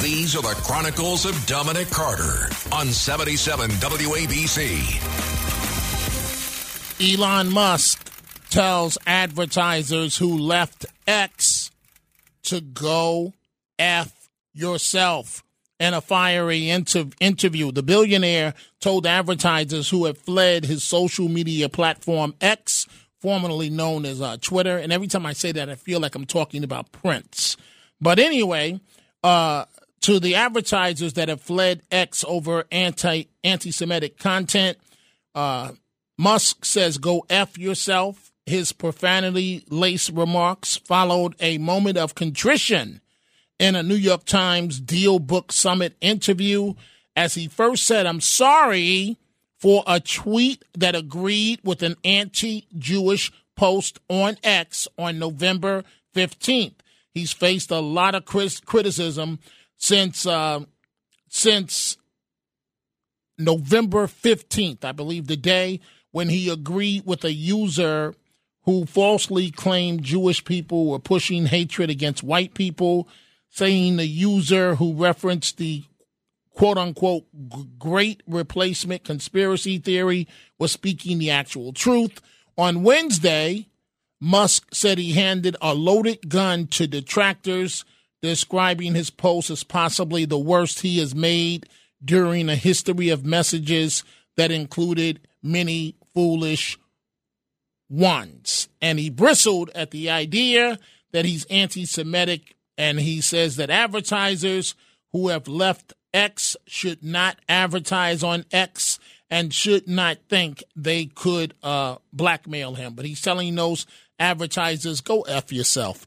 These are the Chronicles of Dominic Carter on 77 WABC. Elon Musk tells advertisers who left X to go F yourself. In a fiery inter- interview, the billionaire told advertisers who have fled his social media platform X, formerly known as uh, Twitter. And every time I say that, I feel like I'm talking about Prince. But anyway, uh, to the advertisers that have fled X over anti anti Semitic content, uh, Musk says, "Go f yourself." His profanity laced remarks followed a moment of contrition in a New York Times DealBook Summit interview as he first said, I'm sorry for a tweet that agreed with an anti Jewish post on X on November 15th. He's faced a lot of criticism since uh, since November 15th, I believe, the day when he agreed with a user who falsely claimed Jewish people were pushing hatred against white people, saying the user who referenced the quote unquote great replacement conspiracy theory was speaking the actual truth. On Wednesday, Musk said he handed a loaded gun to detractors, describing his post as possibly the worst he has made during a history of messages that included many foolish ones. And he bristled at the idea that he's anti Semitic, and he says that advertisers who have left X should not advertise on X and should not think they could uh, blackmail him. But he's telling those advertisers, go F yourself.